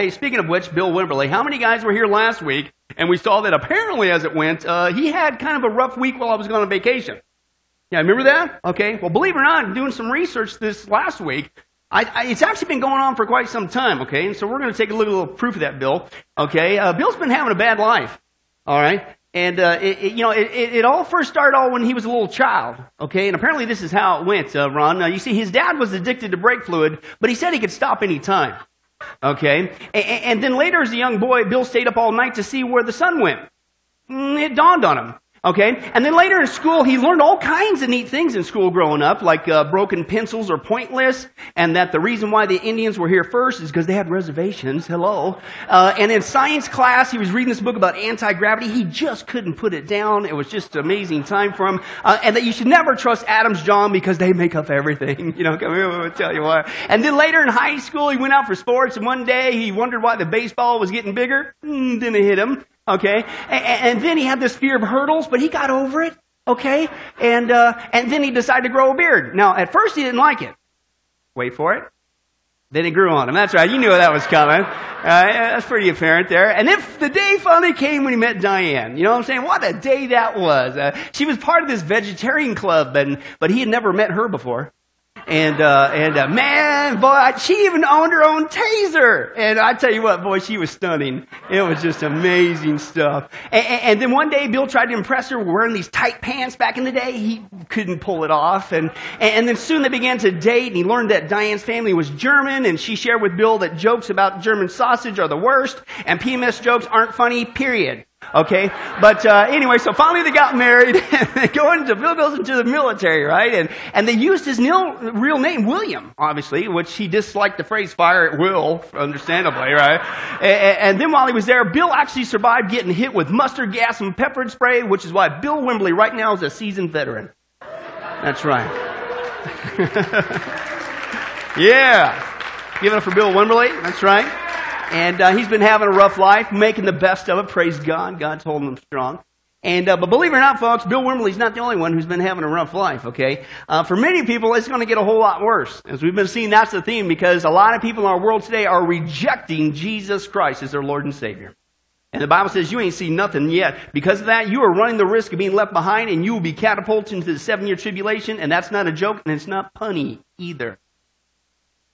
hey, speaking of which, Bill Wimberly, how many guys were here last week? And we saw that apparently as it went, uh, he had kind of a rough week while I was going on vacation. Yeah, remember that? Okay. Well, believe it or not, doing some research this last week, I, I, it's actually been going on for quite some time, okay? And so we're going to take a little, little proof of that, Bill. Okay? Uh, Bill's been having a bad life. All right? And, uh, it, it, you know, it, it, all first started all when he was a little child, okay? And apparently this is how it went, uh, Ron. Now, you see, his dad was addicted to brake fluid, but he said he could stop any time. Okay? And, then later as a young boy, Bill stayed up all night to see where the sun went. Mm, it dawned on him. Okay? And then later in school, he learned all kinds of neat things in school growing up, like uh, broken pencils are pointless, and that the reason why the Indians were here first is because they had reservations. Hello. Uh, and in science class, he was reading this book about anti-gravity. He just couldn't put it down. It was just an amazing time for him. Uh, and that you should never trust Adam's John because they make up everything. You know, come here, I'll tell you why. And then later in high school, he went out for sports, and one day he wondered why the baseball was getting bigger. Mm, didn't hit him. Okay? And, then he had this fear of hurdles, but he got over it. Okay? And, uh, and then he decided to grow a beard. Now, at first he didn't like it. Wait for it. Then it grew on him. That's right. You knew that was coming. Uh, that's pretty apparent there. And if the day finally came when he met Diane. You know what I'm saying? What a day that was. Uh, she was part of this vegetarian club, and, but he had never met her before. And, uh, and, uh, man, boy, she even owned her own taser. And I tell you what, boy, she was stunning. It was just amazing stuff. And, and, then one day, Bill tried to impress her wearing these tight pants back in the day. He couldn't pull it off. And, and then soon they began to date, and he learned that Diane's family was German, and she shared with Bill that jokes about German sausage are the worst, and PMS jokes aren't funny, period. Okay, but uh, anyway, so finally they got married. and they go into Bill goes into the military, right? And and they used his real name, William, obviously, which he disliked the phrase "fire at will," understandably, right? And, and, then while he was there, Bill actually survived getting hit with mustard gas and pepper spray, which is why Bill Wimberly right now is a seasoned veteran. That's right. yeah, give it up for Bill Wimberly. That's right. And uh, he's been having a rough life, making the best of it. Praise God. God's holding him strong. And uh, but believe it or not, folks, Bill Wimberly's not the only one who's been having a rough life. Okay, uh, for many people, it's going to get a whole lot worse. As we've been seeing, that's the theme because a lot of people in our world today are rejecting Jesus Christ as their Lord and Savior. And the Bible says you ain't seen nothing yet. Because of that, you are running the risk of being left behind, and you will be catapulted into the seven-year tribulation. And that's not a joke, and it's not punny either.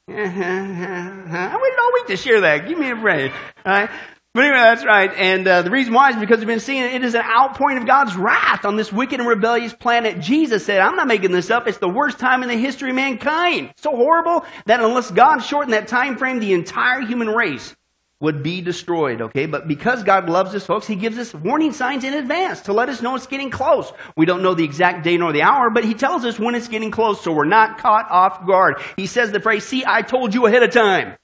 I waited all week to share that. Give me a break. All right? But anyway, that's right. And uh, the reason why is because we've been seeing it is an outpouring of God's wrath on this wicked and rebellious planet. Jesus said, I'm not making this up. It's the worst time in the history of mankind. So horrible that unless God shortened that time frame, the entire human race would be destroyed, okay? But because God loves us, folks, He gives us warning signs in advance to let us know it's getting close. We don't know the exact day nor the hour, but He tells us when it's getting close so we're not caught off guard. He says the phrase, see, I told you ahead of time,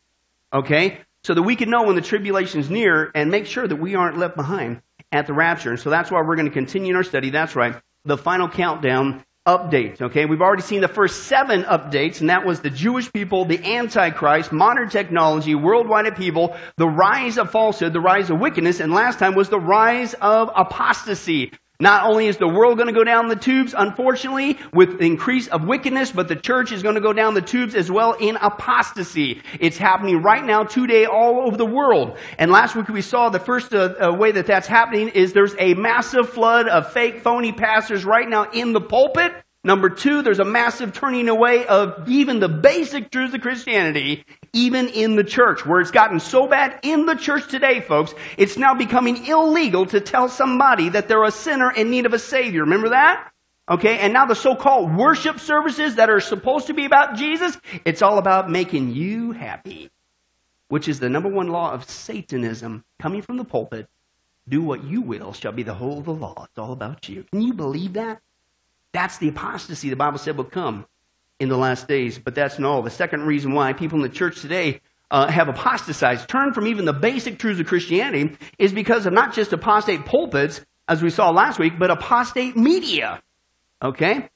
okay? So that we can know when the tribulation's near and make sure that we aren't left behind at the rapture. And so that's why we're going to continue in our study. That's right. The final countdown updates. Okay, we've already seen the first seven updates, and that was the Jewish people, the Antichrist, modern technology, worldwide upheaval, the rise of falsehood, the rise of wickedness, and last time was the rise of apostasy. Not only is the world going to go down the tubes, unfortunately, with the increase of wickedness, but the church is going to go down the tubes as well in apostasy. It's happening right now, today, all over the world. And last week we saw the first uh, uh, way that that's happening is there's a massive flood of fake, phony pastors right now in the pulpit. Number two, there's a massive turning away of even the basic truths of Christianity even in the church, where it's gotten so bad in the church today, folks, it's now becoming illegal to tell somebody that they're a sinner in need of a Savior. Remember that? Okay, and now the so-called worship services that are supposed to be about Jesus, it's all about making you happy, which is the number one law of Satanism coming from the pulpit. Do what you will shall be the whole of the law. It's all about you. Can you believe that? That's the apostasy the Bible said will come in the last days. But that's not all. The second reason why people in the church today uh, have apostatized, turned from even the basic truths of Christianity, is because of not just apostate pulpits, as we saw last week, but apostate media. Okay?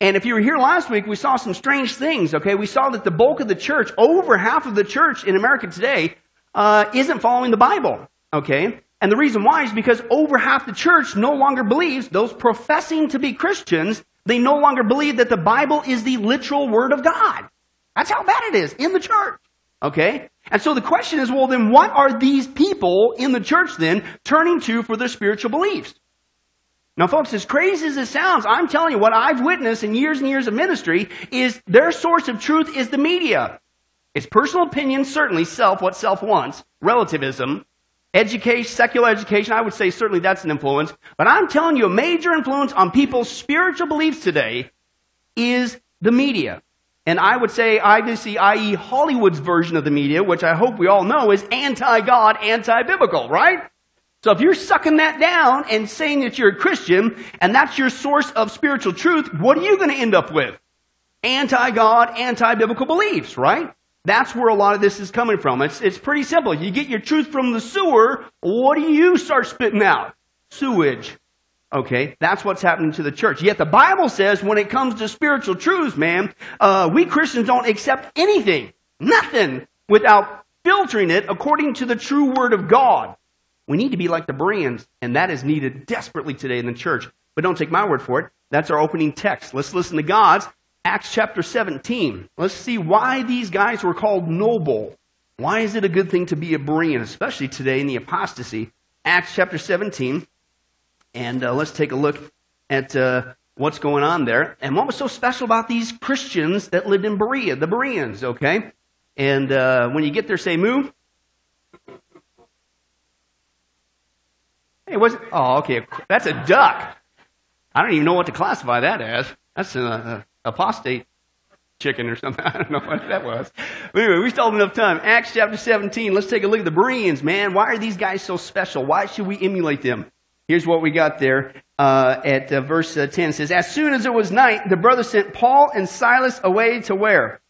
And if you were here last week, we saw some strange things. Okay? We saw that the bulk of the church, over half of the church in America today, uh, isn't following the Bible. Okay? And the reason why is because over half the church no longer believes, those professing to be Christians, they no longer believe that the Bible is the literal Word of God. That's how bad it is in the church. Okay? And so the question is, well, then what are these people in the church then turning to for their spiritual beliefs? Now, folks, as crazy as it sounds, I'm telling you what I've witnessed in years and years of ministry is their source of truth is the media. It's personal opinion, certainly self, what self wants, relativism, education, secular education, I would say certainly that's an influence. But I'm telling you, a major influence on people's spiritual beliefs today is the media. And I would say IBC, i.e. Hollywood's version of the media, which I hope we all know is anti-God, anti-biblical, right? So if you're sucking that down and saying that you're a Christian and that's your source of spiritual truth, what are you going to end up with? Anti-God, anti-biblical beliefs, right? That's where a lot of this is coming from. It's, it's pretty simple. You get your truth from the sewer, what do you start spitting out? Sewage. Okay, that's what's happening to the church. Yet the Bible says when it comes to spiritual truths, man, uh, we Christians don't accept anything, nothing, without filtering it according to the true Word of God. We need to be like the Bereans, and that is needed desperately today in the church. But don't take my word for it. That's our opening text. Let's listen to God's. Acts chapter 17. Let's see why these guys were called noble. Why is it a good thing to be a Berean, especially today in the apostasy? Acts chapter 17. And uh, let's take a look at uh, what's going on there and what was so special about these Christians that lived in Berea, the Bereans, okay? And uh, when you get there, say moo. Hey, was Oh, okay. That's a duck. I don't even know what to classify that as. That's an apostate chicken or something. I don't know what that was. But anyway, we still have enough time. Acts chapter 17. Let's take a look at the Bereans, man. Why are these guys so special? Why should we emulate them? Here's what we got there uh, at uh, verse uh, 10. It says, As soon as it was night, the brothers sent Paul and Silas away to where?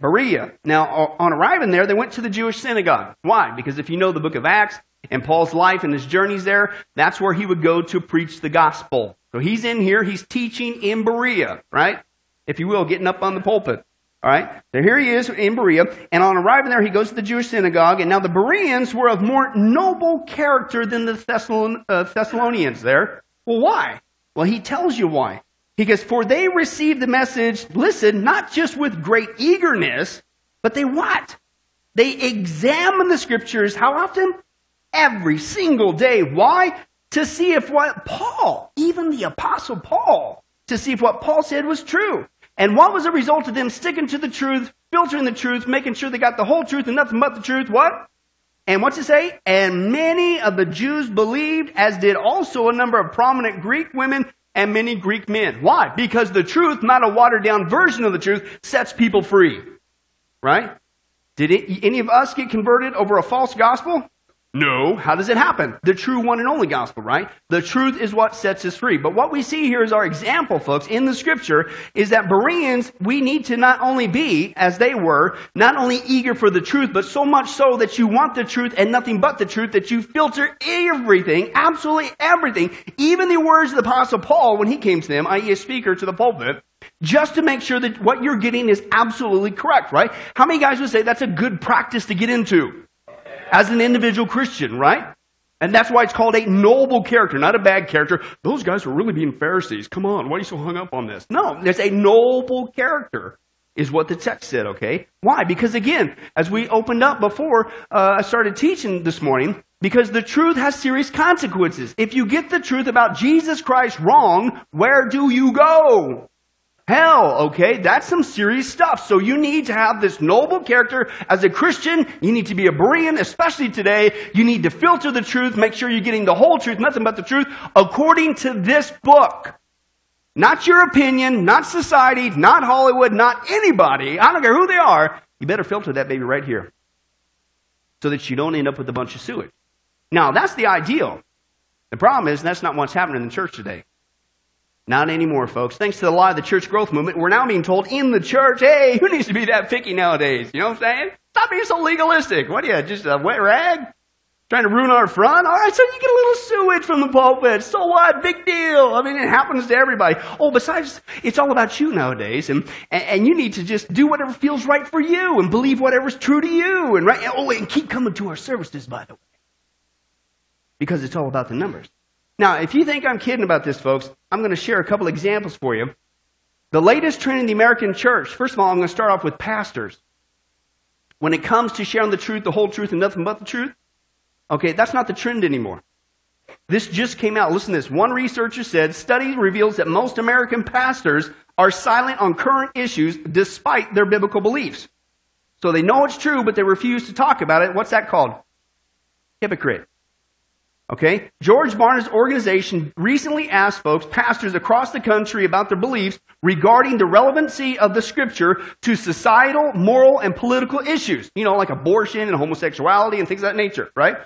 Berea. Now, on arriving there, they went to the Jewish synagogue. Why? Because if you know the book of Acts and Paul's life and his journeys there, that's where he would go to preach the gospel. So he's in here, he's teaching in Berea, right? If you will, getting up on the pulpit. All right. So here he is in Berea, and on arriving there, he goes to the Jewish synagogue. And now the Bereans were of more noble character than the uh, Thessalonians there. Well, why? Well, he tells you why. He goes, For they received the message, listen, not just with great eagerness, but they what? They examine the scriptures how often? Every single day. Why? To see if what Paul, even the apostle Paul, to see if what Paul said was true. And what was the result of them sticking to the truth, filtering the truth, making sure they got the whole truth and nothing but the truth? What? And what's it say? And many of the Jews believed, as did also a number of prominent Greek women and many Greek men. Why? Because the truth, not a watered down version of the truth, sets people free. Right? Did any of us get converted over a false gospel? No. How does it happen? The true one and only gospel, right? The truth is what sets us free. But what we see here is our example, folks, in the scripture, is that Bereans, we need to not only be, as they were, not only eager for the truth, but so much so that you want the truth and nothing but the truth, that you filter everything, absolutely everything, even the words of the apostle Paul when he came to them, i.e. a speaker to the pulpit, just to make sure that what you're getting is absolutely correct, right? How many guys would say that's a good practice to get into? As an individual Christian, right? And that's why it's called a noble character, not a bad character. Those guys were really being Pharisees. Come on, why are you so hung up on this? No, there's a noble character, is what the text said, okay? Why? Because again, as we opened up before uh, I started teaching this morning, because the truth has serious consequences. If you get the truth about Jesus Christ wrong, where do you go? Hell, okay? That's some serious stuff. So you need to have this noble character as a Christian. You need to be a Berean, especially today. You need to filter the truth, make sure you're getting the whole truth, nothing but the truth, according to this book. Not your opinion, not society, not Hollywood, not anybody. I don't care who they are. You better filter that baby right here. So that you don't end up with a bunch of sewage. Now, that's the ideal. The problem is that's not what's happening in the church today. Not anymore, folks. Thanks to the law of the church growth movement, we're now being told in the church, hey, who needs to be that picky nowadays? You know what I'm saying? Stop being so legalistic. What are you, just a wet rag? Trying to ruin our front? All right, so you get a little sewage from the pulpit. So what? Big deal. I mean, it happens to everybody. Oh, besides, it's all about you nowadays. And, and, you need to just do whatever feels right for you and believe whatever's true to you. And right, oh, and keep coming to our services, by the way. Because it's all about the numbers. Now, if you think I'm kidding about this, folks, I'm going to share a couple examples for you. The latest trend in the American church, first of all, I'm going to start off with pastors. when it comes to sharing the truth, the whole truth, and nothing but the truth, okay, that's not the trend anymore. This just came out. Listen to this. One researcher said, study reveals that most American pastors are silent on current issues despite their biblical beliefs. So they know it's true, but they refuse to talk about it. What's that called? Hypocrite. Okay? George Barna's organization recently asked folks, pastors across the country, about their beliefs regarding the relevancy of the scripture to societal, moral, and political issues. You know, like abortion and homosexuality and things of that nature, right?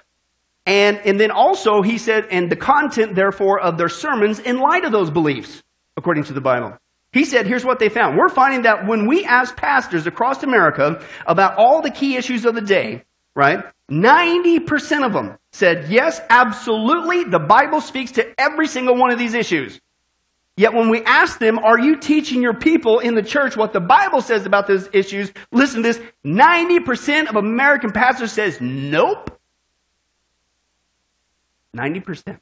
And, and then also, he said, and the content, therefore, of their sermons in light of those beliefs, according to the Bible. He said, here's what they found. We're finding that when we ask pastors across America about all the key issues of the day, right? 90% of them said, yes, absolutely, the Bible speaks to every single one of these issues. Yet when we ask them, are you teaching your people in the church what the Bible says about those issues? Listen to this. 90% of American pastors says, nope. 90%.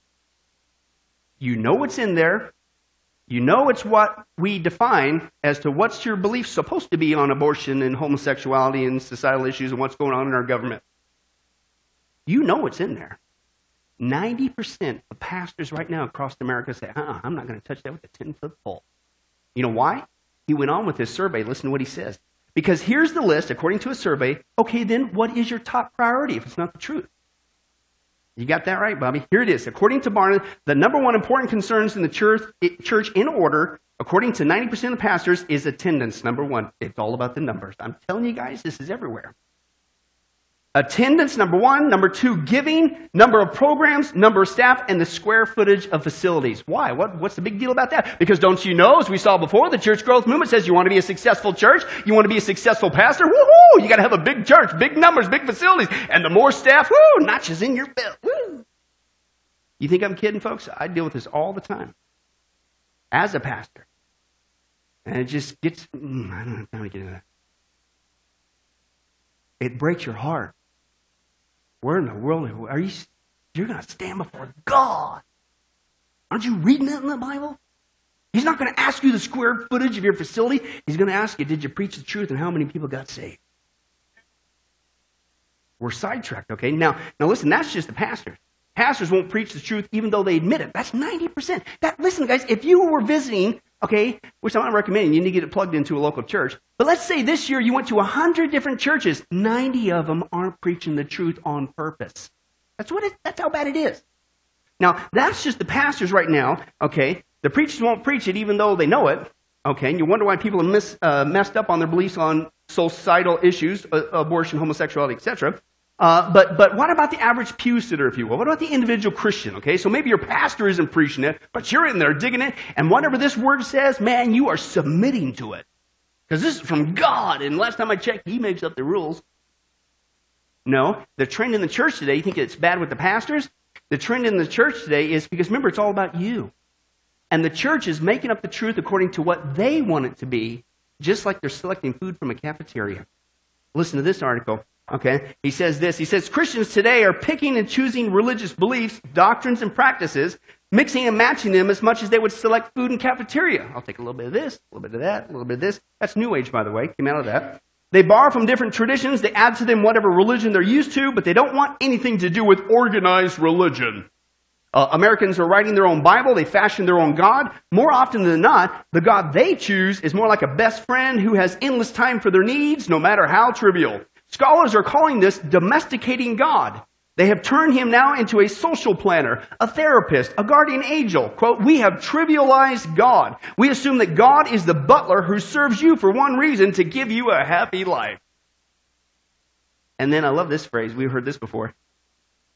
You know what's in there. You know it's what we define as to what's your belief supposed to be on abortion and homosexuality and societal issues and what's going on in our government. You know what's in there. 90% of pastors right now across America say, uh-uh, I'm not going to touch that with a 10 foot pole. You know why? He went on with his survey. Listen to what he says. Because here's the list, according to a survey. Okay, then what is your top priority if it's not the truth? You got that right, Bobby. Here it is. According to Barna, the number one important concerns in the church, church in order, according to 90% of pastors, is attendance. Number one. It's all about the numbers. I'm telling you guys, this is everywhere. Attendance, number one. Number two, giving. Number of programs, number of staff, and the square footage of facilities. Why? What, what's the big deal about that? Because don't you know, as we saw before, the church growth movement says you want to be a successful church, you want to be a successful pastor, woohoo! You got to have a big church, big numbers, big facilities, and the more staff, woo, notches in your belt. Woo. You think I'm kidding, folks? I deal with this all the time as a pastor. And it just gets, mm, I don't have time to get into that. It breaks your heart where in the world are you? You're going to stand before God. Aren't you reading that in the Bible? He's not going to ask you the square footage of your facility. He's going to ask you, did you preach the truth and how many people got saved? We're sidetracked, okay? Now, now listen, that's just the pastors. Pastors won't preach the truth even though they admit it. That's 90%. That, listen, guys, if you were visiting okay, which I'm not recommending. You need to get it plugged into a local church. But let's say this year you went to 100 different churches. 90 of them aren't preaching the truth on purpose. That's what it, that's how bad it is. Now, that's just the pastors right now, okay? The preachers won't preach it even though they know it, okay? And you wonder why people are mis, uh, messed up on their beliefs on societal issues, uh, abortion, homosexuality, etc. Uh, but, but what about the average pew sitter, if you will? What about the individual Christian? Okay, so maybe your pastor isn't preaching it, but you're in there digging it, and whatever this word says, man, you are submitting to it. Because this is from God, and last time I checked, He makes up the rules. No, the trend in the church today, you think it's bad with the pastors? The trend in the church today is because remember, it's all about you. And the church is making up the truth according to what they want it to be, just like they're selecting food from a cafeteria. Listen to this article. Okay? He says this. He says Christians today are picking and choosing religious beliefs, doctrines, and practices, mixing and matching them as much as they would select food in cafeteria. I'll take a little bit of this, a little bit of that, a little bit of this. That's New Age, by the way. Came out of that. They borrow from different traditions. They add to them whatever religion they're used to, but they don't want anything to do with organized religion. Uh, Americans are writing their own Bible. They fashion their own God. More often than not, the God they choose is more like a best friend who has endless time for their needs, no matter how trivial. Scholars are calling this domesticating God. They have turned him now into a social planner, a therapist, a guardian angel. Quote, we have trivialized God. We assume that God is the butler who serves you for one reason, to give you a happy life. And then I love this phrase. We've heard this before.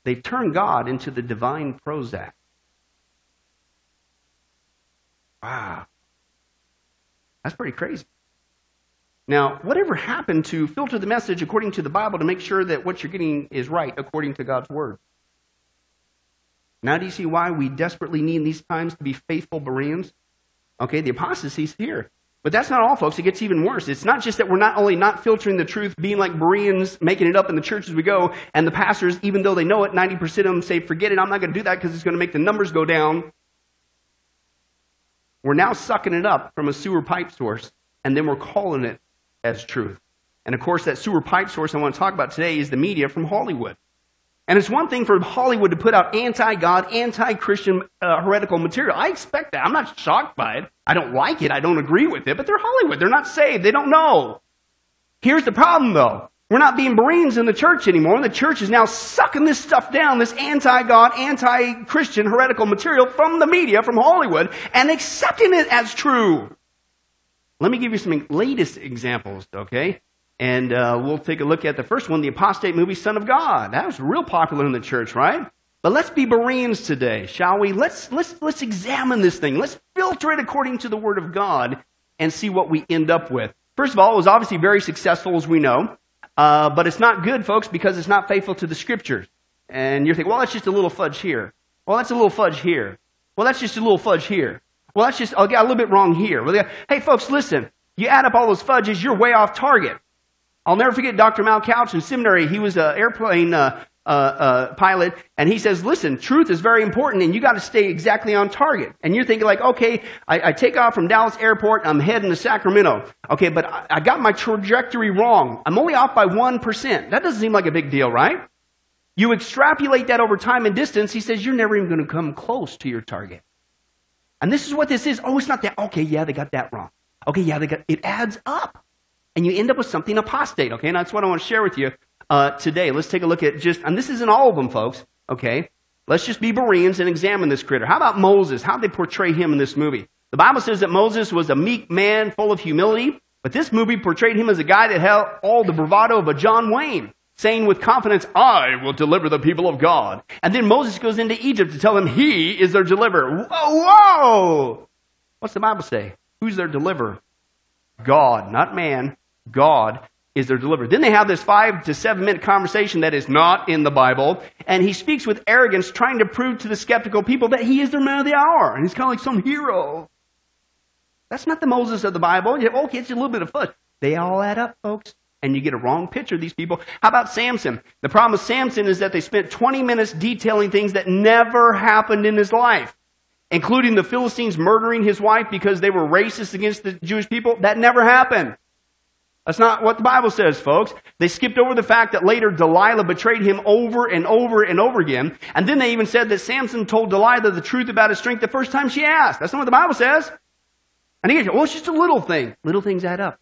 They turn God into the divine Prozac. Wow. That's pretty crazy. Now, whatever happened to filter the message according to the Bible to make sure that what you're getting is right according to God's Word? Now, do you see why we desperately need these times to be faithful Bereans? Okay, the apostasy's here. But that's not all, folks. It gets even worse. It's not just that we're not only not filtering the truth, being like Bereans, making it up in the church as we go, and the pastors, even though they know it, 90% of them say, forget it, I'm not going to do that because it's going to make the numbers go down. We're now sucking it up from a sewer pipe source, and then we're calling it as truth. And of course, that sewer pipe source I want to talk about today is the media from Hollywood. And it's one thing for Hollywood to put out anti God, anti Christian, uh, heretical material. I expect that. I'm not shocked by it. I don't like it. I don't agree with it. But they're Hollywood. They're not saved. They don't know. Here's the problem, though. We're not being Bereans in the church anymore. And the church is now sucking this stuff down, this anti God, anti Christian, heretical material from the media, from Hollywood, and accepting it as true. Let me give you some latest examples, okay? And uh, we'll take a look at the first one, the apostate movie Son of God. That was real popular in the church, right? But let's be Bereans today, shall we? Let's, let's, let's examine this thing. Let's filter it according to the Word of God and see what we end up with. First of all, it was obviously very successful, as we know. Uh, but it's not good, folks, because it's not faithful to the Scriptures. And you're thinking, well, that's just a little fudge here. Well, that's a little fudge here. Well, that's just a little fudge here. Well, that's just, I got a little bit wrong here. Hey, folks, listen. You add up all those fudges, you're way off target. I'll never forget Dr. Mal Couch in seminary. He was an airplane uh, uh, uh, pilot, and he says, "Listen, truth is very important, and you got to stay exactly on target." And you're thinking, like, "Okay, I, I take off from Dallas Airport, I'm heading to Sacramento. Okay, but I, I got my trajectory wrong. I'm only off by one percent. That doesn't seem like a big deal, right?" You extrapolate that over time and distance. He says, "You're never even going to come close to your target." And this is what this is. Oh, it's not that. Okay, yeah, they got that wrong. Okay, yeah, they got it adds up and you end up with something apostate, okay? And that's what I want to share with you uh, today. Let's take a look at just, and this isn't all of them, folks, okay? Let's just be Bereans and examine this critter. How about Moses? How did they portray him in this movie? The Bible says that Moses was a meek man full of humility, but this movie portrayed him as a guy that had all the bravado of a John Wayne, saying with confidence, I will deliver the people of God. And then Moses goes into Egypt to tell them he is their deliverer. Whoa, whoa! What's the Bible say? Who's their deliverer? God, not man. God is their deliverer. Then they have this five to seven minute conversation that is not in the Bible, and he speaks with arrogance, trying to prove to the skeptical people that he is their man of the hour, and he's kind of like some hero. That's not the Moses of the Bible. Okay, it's a little bit of fun. They all add up, folks, and you get a wrong picture of these people. How about Samson? The problem with Samson is that they spent 20 minutes detailing things that never happened in his life including the Philistines murdering his wife because they were racist against the Jewish people. That never happened. That's not what the Bible says, folks. They skipped over the fact that later Delilah betrayed him over and over and over again. And then they even said that Samson told Delilah the truth about his strength the first time she asked. That's not what the Bible says. And he goes, well, it's just a little thing. Little things add up.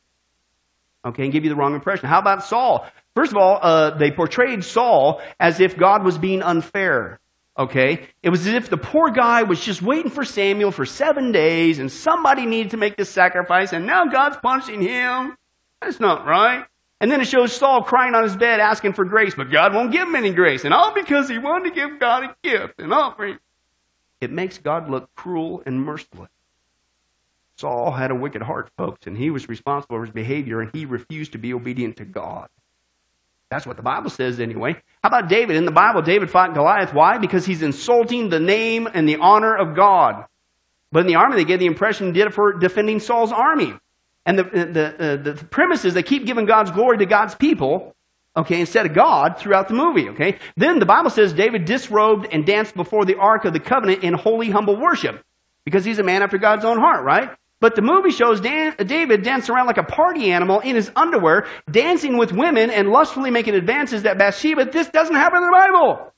Okay, and give you the wrong impression. How about Saul? First of all, uh, they portrayed Saul as if God was being unfair. Okay? It was as if the poor guy was just waiting for Samuel for seven days and somebody needed to make this sacrifice and now God's punishing him. That's not right. And then it shows Saul crying on his bed asking for grace, but God won't give him any grace. And all because he wanted to give God a gift, and offering. It makes God look cruel and merciless. Saul had a wicked heart, folks, and he was responsible for his behavior, and he refused to be obedient to God. That's what the Bible says anyway. How about David? In the Bible, David fought Goliath. Why? Because he's insulting the name and the honor of God. But in the army, they gave the impression he did it for defending Saul's army. And the, the, the, uh, the premise is they keep giving God's glory to God's people, okay, instead of God throughout the movie, okay? Then the Bible says David disrobed and danced before the Ark of the Covenant in holy, humble worship because he's a man after God's own heart, right? But the movie shows Dan, David dance around like a party animal in his underwear, dancing with women and lustfully making advances that Bathsheba. This doesn't happen in the Bible.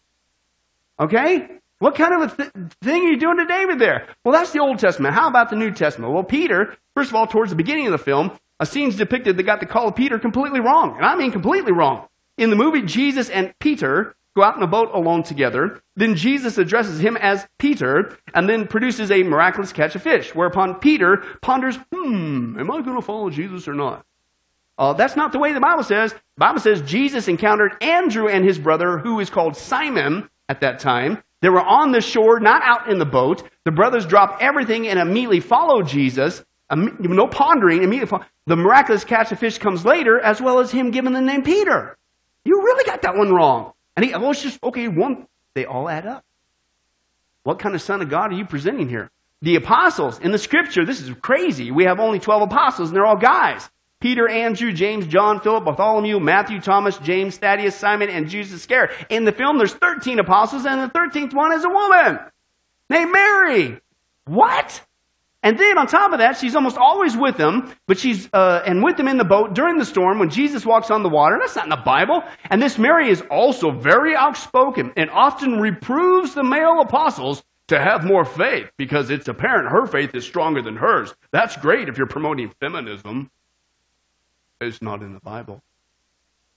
Okay? What kind of a th- thing are you doing to David there? Well, that's the Old Testament. How about the New Testament? Well, Peter, first of all, towards the beginning of the film, a scene's depicted that got the call of Peter completely wrong. And I mean completely wrong. In the movie, Jesus and Peter go out in a boat alone together. Then Jesus addresses him as Peter and then produces a miraculous catch of fish, whereupon Peter ponders, hmm, am I going to follow Jesus or not? Uh, that's not the way the Bible says. The Bible says Jesus encountered Andrew and his brother, who is called Simon at that time. They were on the shore, not out in the boat. The brothers dropped everything and immediately followed Jesus. No pondering, immediately. Follow. The miraculous catch of fish comes later, as well as him giving the name Peter. You really got that one wrong. And he, well, it's just, okay, one, they all add up. What kind of son of God are you presenting here? The apostles in the scripture, this is crazy. We have only 12 apostles and they're all guys. Peter, Andrew, James, John, Philip, Bartholomew, Matthew, Thomas, James, Thaddeus, Simon, and Judas Iscariot. In the film, there's 13 apostles, and the 13th one is a woman named Mary. What? And then on top of that, she's almost always with him, but she's, uh, and with him in the boat during the storm when Jesus walks on the water. That's not in the Bible. And this Mary is also very outspoken and often reproves the male apostles to have more faith because it's apparent her faith is stronger than hers. That's great if you're promoting feminism. It's not in the Bible.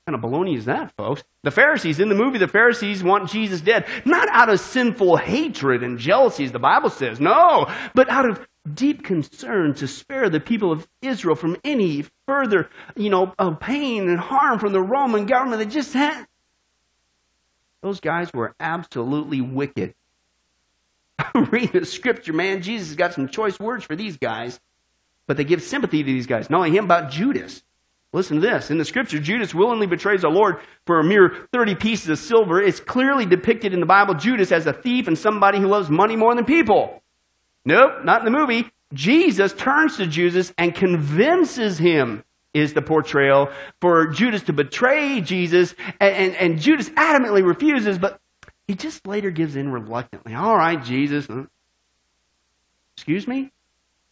What kind of baloney is that, folks? The Pharisees, in the movie, the Pharisees want Jesus dead, not out of sinful hatred and jealousy, as the Bible says, no, but out of deep concern to spare the people of Israel from any further, you know, of pain and harm from the Roman government that just had. Those guys were absolutely wicked. Read the scripture, man. Jesus has got some choice words for these guys, but they give sympathy to these guys. Not only him, about Judas. Listen to this. In the scripture, Judas willingly betrays our Lord for a mere 30 pieces of silver. It's clearly depicted in the Bible Judas as a thief and somebody who loves money more than people. Nope, not in the movie. Jesus turns to Judas and convinces him is the portrayal for Judas to betray Jesus, and, and, and, Judas adamantly refuses, but he just later gives in reluctantly. All right, Jesus. Excuse me?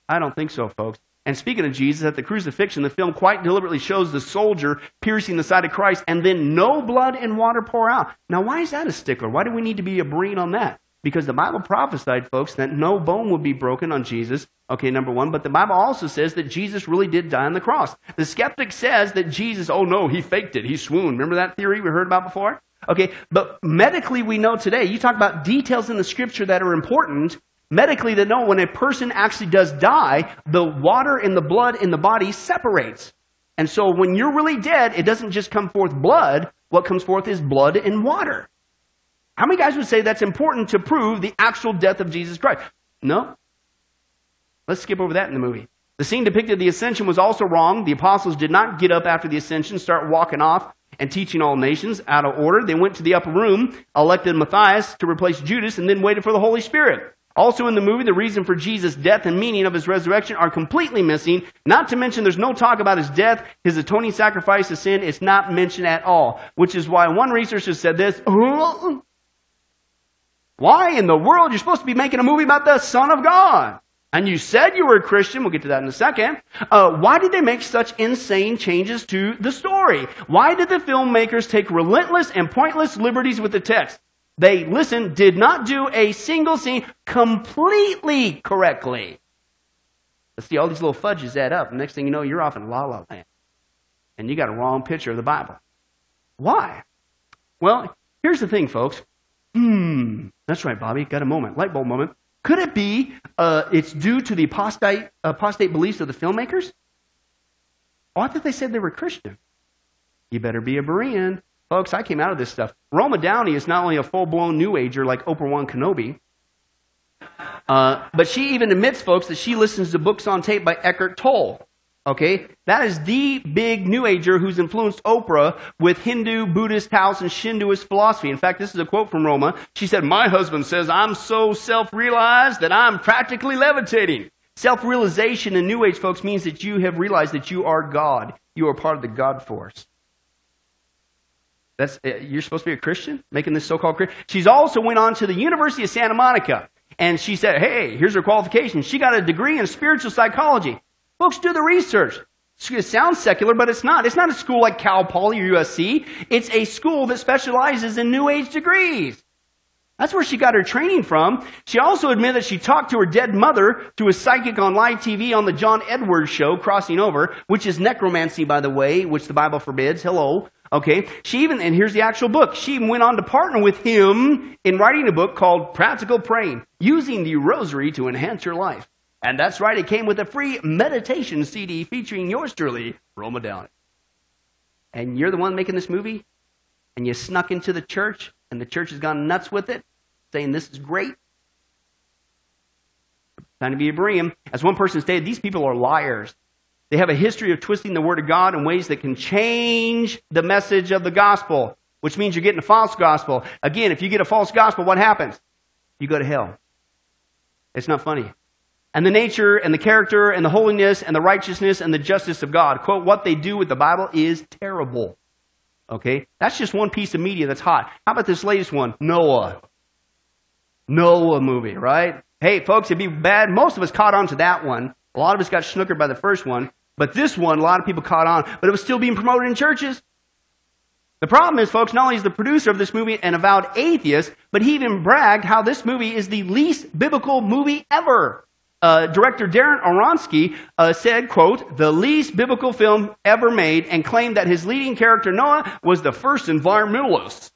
I don't think so, folks. And speaking of Jesus, at the crucifixion, the film quite deliberately shows the soldier piercing the side of Christ and then no blood and water pour out. Now, why is that a stickler? Why do we need to be a Berean on that? Because the Bible prophesied, folks, that no bone would be broken on Jesus. Okay, number one. But the Bible also says that Jesus really did die on the cross. The skeptic says that Jesus, oh no, he faked it. He swooned. Remember that theory we heard about before? Okay, but medically we know today, you talk about details in the scripture that are important. Medically, they know when a person actually does die, the water and the blood in the body separates. And so when you're really dead, it doesn't just come forth blood. What comes forth is blood and water. How many guys would say that's important to prove the actual death of Jesus Christ? No. Let's skip over that in the movie. The scene depicted the ascension was also wrong. The apostles did not get up after the ascension, start walking off and teaching all nations out of order. They went to the upper room, elected Matthias to replace Judas, and then waited for the Holy Spirit. Also in the movie, the reason for Jesus' death and meaning of his resurrection are completely missing. Not to mention there's no talk about his death, his atoning sacrifice of sin. It's not mentioned at all. Which is why one researcher said this, why in the world you're supposed to be making a movie about the Son of God? And you said you were a Christian. We'll get to that in a second. Uh, why did they make such insane changes to the story? Why did the filmmakers take relentless and pointless liberties with the text? They, listen, did not do a single scene completely correctly. Let's see, all these little fudges add up. Next thing you know, you're off in la la land. And you got a wrong picture of the Bible. Why? Well, here's the thing, folks. Hmm, that's right, Bobby. Got a moment. Light bulb moment. Could it be uh, it's due to the apostate, apostate beliefs of the filmmakers? Oh, I thought they said they were Christian. You better be a Berean. Folks, I came out of this stuff. Roma Downey is not only a full blown New Ager like Oprah Wan Kenobi, uh, but she even admits, folks, that she listens to books on tape by Eckhart Tolle. Okay? That is the big New Ager who's influenced Oprah with Hindu, Buddhist, Taoist, and Shintoist philosophy. In fact, this is a quote from Roma. She said, My husband says I'm so self realized that I'm practically levitating. Self realization in New Age, folks, means that you have realized that you are God. You are part of the God force. That's, uh, you're supposed to be a Christian, making this so called Christian. She's also went on to the University of Santa Monica. And she said, hey, here's her qualification. She got a degree in spiritual psychology. Folks, do the research. It sounds secular, but it's not. It's not a school like Cal Poly or USC. It's a school that specializes in New Age degrees. That's where she got her training from. She also admitted that she talked to her dead mother to a psychic on live TV on the John Edwards show, Crossing Over, which is necromancy, by the way, which the Bible forbids. Hello. Okay. She even, and here's the actual book. She even went on to partner with him in writing a book called Practical Praying, using the rosary to enhance your life. And that's right, it came with a free meditation CD featuring yours truly, Roma Downey. And you're the one making this movie? And you snuck into the church, and the church has gone nuts with it, saying this is great? Time to be a Berean. As one person stated, these people are liars. They have a history of twisting the Word of God in ways that can change the message of the gospel, which means you're getting a false gospel. Again, if you get a false gospel, what happens? You go to hell. It's not funny and the nature and the character and the holiness and the righteousness and the justice of God. Quote, what they do with the Bible is terrible. Okay? That's just one piece of media that's hot. How about this latest one? Noah. Noah movie, right? Hey, folks, it'd be bad. Most of us caught on to that one. A lot of us got snookered by the first one. But this one, a lot of people caught on. But it was still being promoted in churches. The problem is, folks, not only is the producer of this movie an avowed atheist, but he even bragged how this movie is the least biblical movie ever. Uh, director Darren Aronofsky uh, said, quote, the least biblical film ever made and claimed that his leading character, Noah, was the first environmentalist.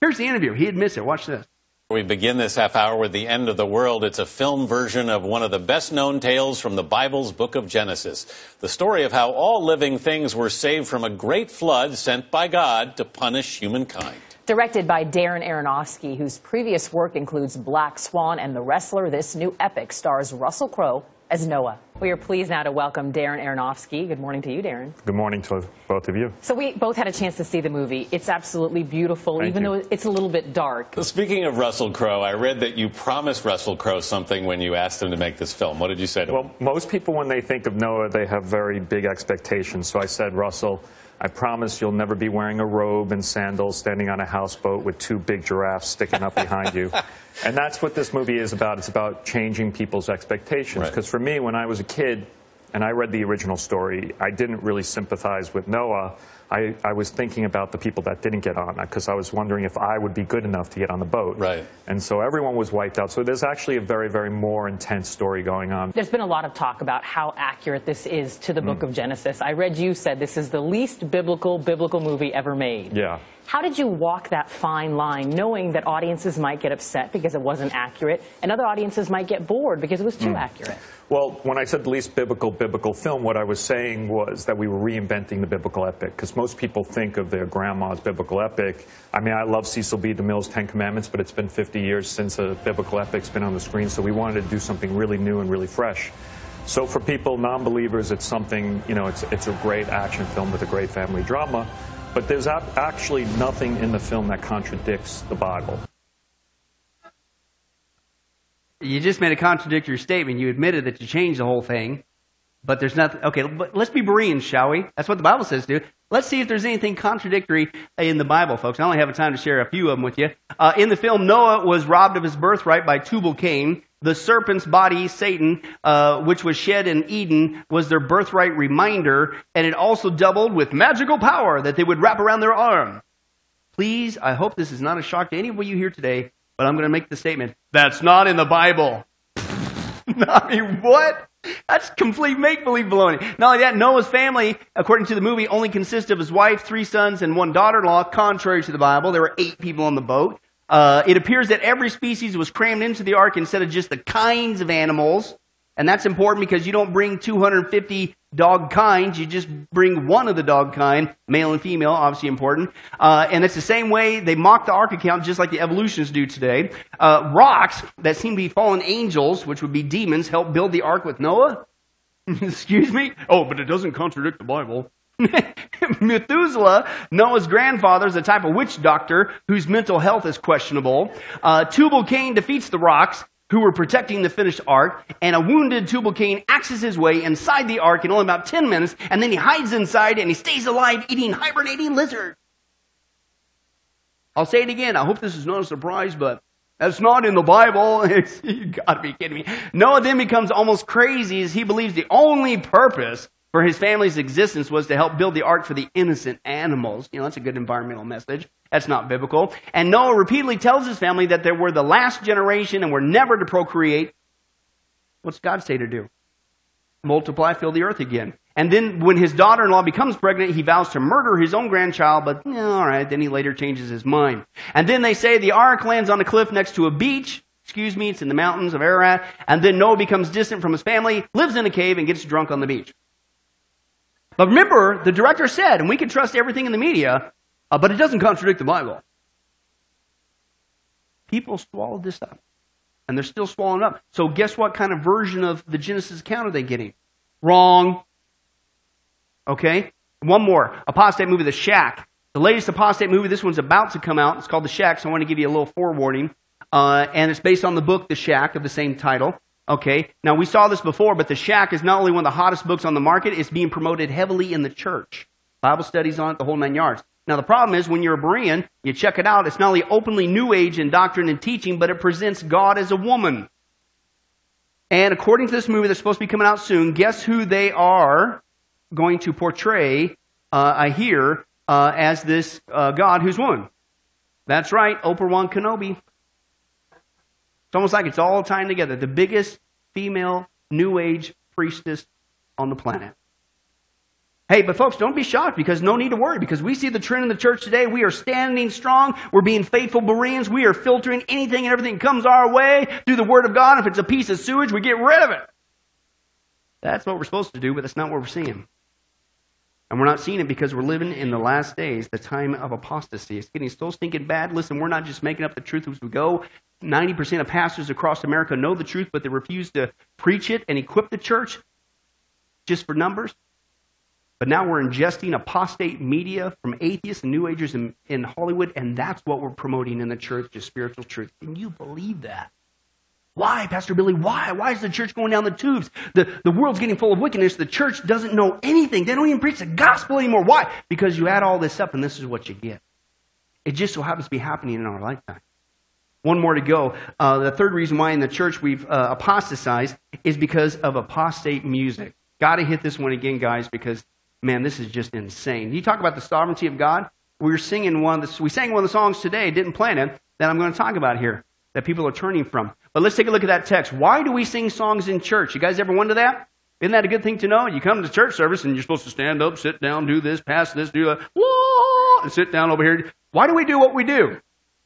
Here's the interview. He admits it. Watch this. We begin this half hour with the end of the world. It's a film version of one of the best known tales from the Bible's book of Genesis. The story of how all living things were saved from a great flood sent by God to punish humankind. Directed by Darren Aronofsky, whose previous work includes Black Swan and The Wrestler, this new epic stars Russell Crowe as Noah. We are pleased now to welcome Darren Aronofsky. Good morning to you, Darren. Good morning to both of you. So we both had a chance to see the movie. It's absolutely beautiful, Thank even you. though it's a little bit dark. Speaking of Russell Crowe, I read that you promised Russell Crowe something when you asked him to make this film. What did you say to him? Well, most people, when they think of Noah, they have very big expectations. So I said, Russell, I promise you'll never be wearing a robe and sandals standing on a houseboat with two big giraffes sticking up behind you. And that's what this movie is about. It's about changing people's expectations. Right. Because for me, when I was a kid and I read the original story, I didn't really sympathize with Noah. I, I was thinking about the people that didn't get on because I was wondering if I would be good enough to get on the boat. Right. And so everyone was wiped out. So there's actually a very, very more intense story going on. There's been a lot of talk about how accurate this is to the Mm. book of Genesis. I read you said this is the least biblical biblical movie ever made. Yeah. How did you walk that fine line, knowing that audiences might get upset because it wasn't accurate, and other audiences might get bored because it was Mm. too accurate? Well, when I said the least biblical biblical film, what I was saying was that we were reinventing the biblical epic because most people think of their grandma's biblical epic. I mean, I love Cecil B. DeMille's Ten Commandments, but it's been 50 years since a biblical epic's been on the screen, so we wanted to do something really new and really fresh. So for people, non-believers, it's something, you know, it's, it's a great action film with a great family drama, but there's actually nothing in the film that contradicts the Bible. You just made a contradictory statement. You admitted that you changed the whole thing, but there's nothing. Okay, but let's be Bereans, shall we? That's what the Bible says, dude. Let's see if there's anything contradictory in the Bible, folks. I only have time to share a few of them with you. Uh, in the film, Noah was robbed of his birthright by Tubal Cain. The serpent's body, Satan, uh, which was shed in Eden, was their birthright reminder, and it also doubled with magical power that they would wrap around their arm. Please, I hope this is not a shock to any of you here today, but I'm going to make the statement that's not in the Bible. I mean, what? That's complete make believe baloney. Not only that, Noah's family, according to the movie, only consists of his wife, three sons, and one daughter in law, contrary to the Bible. There were eight people on the boat. Uh, it appears that every species was crammed into the ark instead of just the kinds of animals. And that's important because you don't bring 250 dog kinds, you just bring one of the dog kind, male and female, obviously important. Uh, and it's the same way they mock the ark account just like the evolutionists do today. Uh, rocks that seem to be fallen angels, which would be demons, help build the ark with Noah. Excuse me? Oh, but it doesn't contradict the Bible. Methuselah, Noah's grandfather, is a type of witch doctor whose mental health is questionable. Uh, Tubal Cain defeats the rocks who were protecting the finished ark, and a wounded Tubal Cain axes his way inside the ark in only about 10 minutes, and then he hides inside and he stays alive eating hibernating lizards. I'll say it again. I hope this is not a surprise, but that's not in the Bible. You gotta be kidding me. Noah then becomes almost crazy as he believes the only purpose for his family's existence was to help build the ark for the innocent animals. You know, that's a good environmental message. That's not biblical. And Noah repeatedly tells his family that they were the last generation and were never to procreate. What's God say to do? Multiply, fill the earth again. And then when his daughter-in-law becomes pregnant, he vows to murder his own grandchild, but eh, all right, then he later changes his mind. And then they say the ark lands on a cliff next to a beach. Excuse me, it's in the mountains of Ararat. And then Noah becomes distant from his family, lives in a cave, and gets drunk on the beach. But remember, the director said, and we can trust everything in the media, uh, but it doesn't contradict the Bible. People swallowed this up. And they're still swallowing up. So guess what kind of version of the Genesis account are they getting? Wrong. Okay? One more. Apostate movie, The Shack. The latest apostate movie, this one's about to come out. It's called The Shack, so I want to give you a little forewarning. Uh, and it's based on the book The Shack of the same title. Okay? Now, we saw this before, but The Shack is not only one of the hottest books on the market, it's being promoted heavily in the church. Bible studies on it, the whole nine yards. Now, the problem is when you're a Berean, you check it out, it's not only openly New Age in doctrine and teaching, but it presents God as a woman. And according to this movie that's supposed to be coming out soon, guess who they are going to portray, uh, I hear, uh, as this uh, God who's woman? That's right, Oprah Wan Kenobi. It's almost like it's all tying together. The biggest female New Age priestess on the planet. Hey, but folks, don't be shocked because no need to worry because we see the trend in the church today. We are standing strong. We're being faithful Bereans. We are filtering anything and everything comes our way through the Word of God. If it's a piece of sewage, we get rid of it. That's what we're supposed to do, but that's not what we're seeing. And we're not seeing it because we're living in the last days, the time of apostasy. It's getting so stinking bad. Listen, we're not just making up the truth as we go. 90% of pastors across America know the truth, but they refuse to preach it and equip the church just for numbers. But now we're ingesting apostate media from atheists and New Agers in, in Hollywood, and that's what we're promoting in the church, just spiritual truth. Can you believe that? Why, Pastor Billy? Why? Why is the church going down the tubes? The, the world's getting full of wickedness. The church doesn't know anything. They don't even preach the gospel anymore. Why? Because you add all this up, and this is what you get. It just so happens to be happening in our lifetime. One more to go. Uh, the third reason why in the church we've uh, apostatized is because of apostate music. Got to hit this one again, guys, because Man, this is just insane. You talk about the sovereignty of God. We were singing one of the, we sang one of the songs today, didn't plan it, that I'm going to talk about here, that people are turning from. But let's take a look at that text. Why do we sing songs in church? You guys ever wonder that? Isn't that a good thing to know? You come to church service and you're supposed to stand up, sit down, do this, pass this, do that, and sit down over here. Why do we do what we do?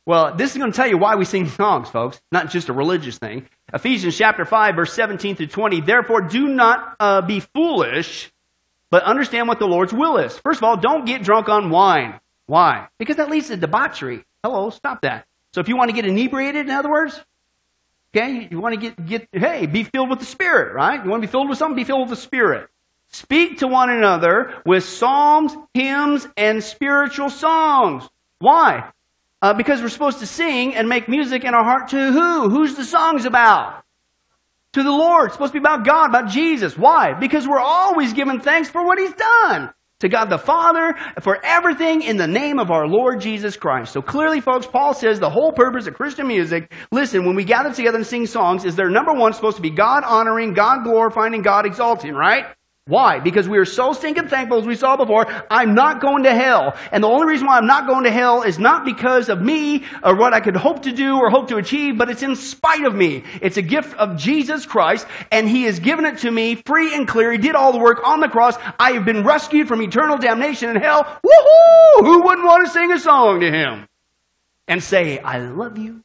Well, this is going to tell you why we sing songs, folks, not just a religious thing. Ephesians chapter 5, verse 17 through 20. Therefore, do not uh, be foolish but understand what the Lord's will is. First of all, don't get drunk on wine. Why? Because that leads to debauchery. Hello, stop that. So if you want to get inebriated, in other words, okay, you want to get, get, hey, be filled with the Spirit, right? You want to be filled with something? Be filled with the Spirit. Speak to one another with psalms, hymns, and spiritual songs. Why? Uh, because we're supposed to sing and make music in our heart to who? Who's the songs about? to the Lord. It's supposed to be about God, about Jesus. Why? Because we're always giving thanks for what He's done. To God the Father for everything in the name of our Lord Jesus Christ. So clearly, folks, Paul says the whole purpose of Christian music, listen, when we gather together and sing songs, is they're number one supposed to be God honoring, God glorifying, and God exalting, right? Why? Because we are so stinking thankful, as we saw before, I'm not going to hell. And the only reason why I'm not going to hell is not because of me or what I could hope to do or hope to achieve, but it's in spite of me. It's a gift of Jesus Christ, and He has given it to me free and clear. He did all the work on the cross. I have been rescued from eternal damnation and hell. Woohoo! Who wouldn't want to sing a song to Him? And say, I love you.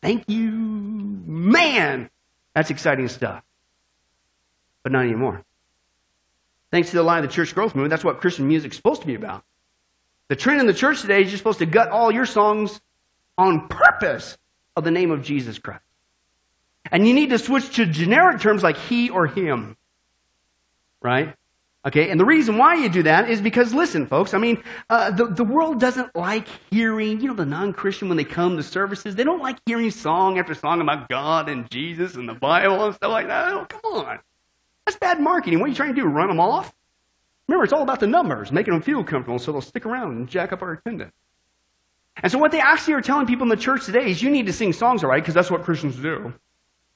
Thank you. Man, that's exciting stuff but not anymore. Thanks to the lie of the church growth movement, that's what Christian music is supposed to be about. The trend in the church today is you're supposed to gut all your songs on purpose of the name of Jesus Christ. And you need to switch to generic terms like he or him. Right? Okay, and the reason why you do that is because, listen, folks, I mean, uh, the, the world doesn't like hearing, you know, the non Christian when they come to services, they don't like hearing song after song about God and Jesus and the Bible and stuff like that. Oh, come on. That's bad marketing. What are you trying to do? Run them off? Remember, it's all about the numbers, making them feel comfortable so they'll stick around and jack up our attendance. And so what they actually are telling people in the church today is you need to sing songs, all right, because that's what Christians do.